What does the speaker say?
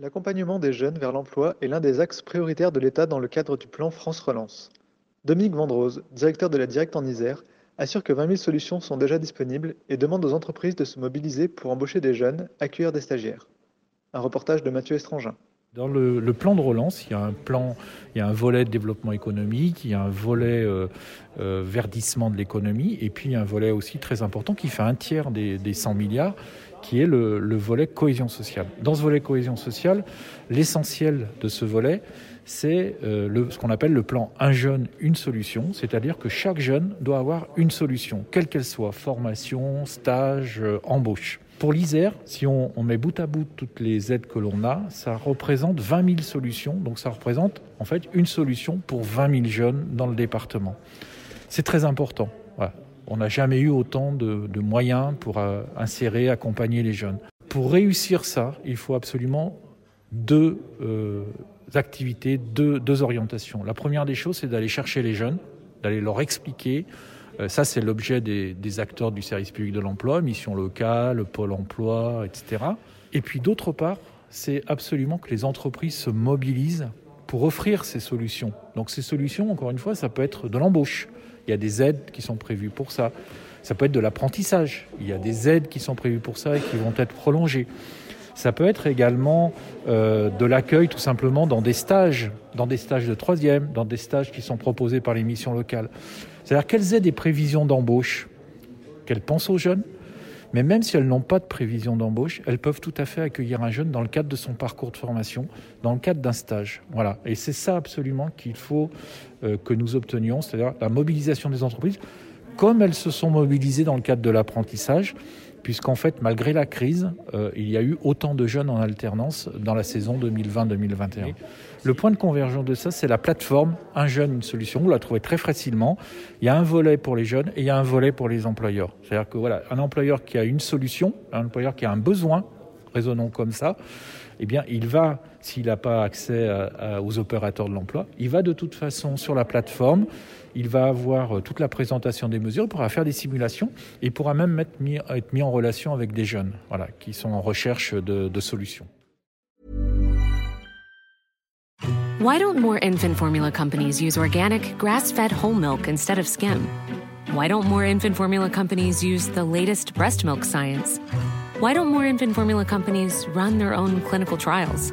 L'accompagnement des jeunes vers l'emploi est l'un des axes prioritaires de l'État dans le cadre du plan France Relance. Dominique Vendrose, directeur de la Directe en Isère, assure que 20 000 solutions sont déjà disponibles et demande aux entreprises de se mobiliser pour embaucher des jeunes, accueillir des stagiaires. Un reportage de Mathieu Estrangin. Dans le, plan de relance, il y a un plan, il y a un volet de développement économique, il y a un volet euh, euh, verdissement de l'économie, et puis il y a un volet aussi très important qui fait un tiers des, des 100 milliards, qui est le, le, volet cohésion sociale. Dans ce volet cohésion sociale, l'essentiel de ce volet, c'est euh, ce qu'on appelle le plan un jeune, une solution, c'est-à-dire que chaque jeune doit avoir une solution, quelle qu'elle soit, formation, stage, embauche. Pour l'Isère, si on, met bout à bout toutes les aides que l'on a, ça représente 20 000 solutions. Donc ça représente en fait une solution pour 20 000 jeunes dans le département. C'est très important. On n'a jamais eu autant de, moyens pour euh, insérer, accompagner les jeunes. Pour réussir ça, il faut absolument deux euh, activités, deux orientations. La première des choses, c'est d'aller chercher les jeunes, d'aller leur expliquer ça, c'est l'objet des, des, acteurs du service public de l'emploi, mission locale, pôle emploi, etc. Et puis d'autre part, c'est absolument que les entreprises se mobilisent pour offrir ces solutions. Donc ces solutions, encore une fois, ça peut être de l'embauche. Il y a des aides qui sont prévues pour ça. Ça peut être de l'apprentissage. Il y a des aides qui sont prévues pour ça et qui vont être prolongées. Ça peut être également euh, de l'accueil tout simplement dans des stages, dans des stages de troisième, dans des stages qui sont proposés par les missions locales. C'est-à-dire qu'elles aient des prévisions d'embauche, qu'elles pensent aux jeunes, mais même si elles n'ont pas de prévision d'embauche, elles peuvent tout à fait accueillir un jeune dans le cadre de son parcours de formation, dans le cadre d'un stage. Voilà. Et c'est ça absolument qu'il faut euh, que nous obtenions, c'est-à-dire la mobilisation des entreprises, comme elles se sont mobilisées dans le cadre de l'apprentissage, puisqu'en fait, malgré la crise, euh, il y a eu autant de jeunes en alternance dans la saison 2020-2021. Le point de convergence de ça, c'est la plateforme Un jeune, une solution. Vous la trouvez très facilement. Il y a un volet pour les jeunes et il y a un volet pour les employeurs. C'est-à-dire que voilà, un employeur qui a une solution, un employeur qui a un besoin, raisonnons comme ça, eh bien, il va, s'il n'a pas accès à, à, aux opérateurs de l'emploi, il va de toute façon sur la plateforme, il va avoir toute la présentation des mesures, il pourra faire des simulations et il pourra même être mis, être en relation avec des jeunes voilà, qui sont en recherche de, de solutions. Why don't more infant formula companies use organic, grass fed whole milk instead of skim? Why don't more infant formula companies use the latest breast milk science? Why don't more infant formula companies run their own clinical trials?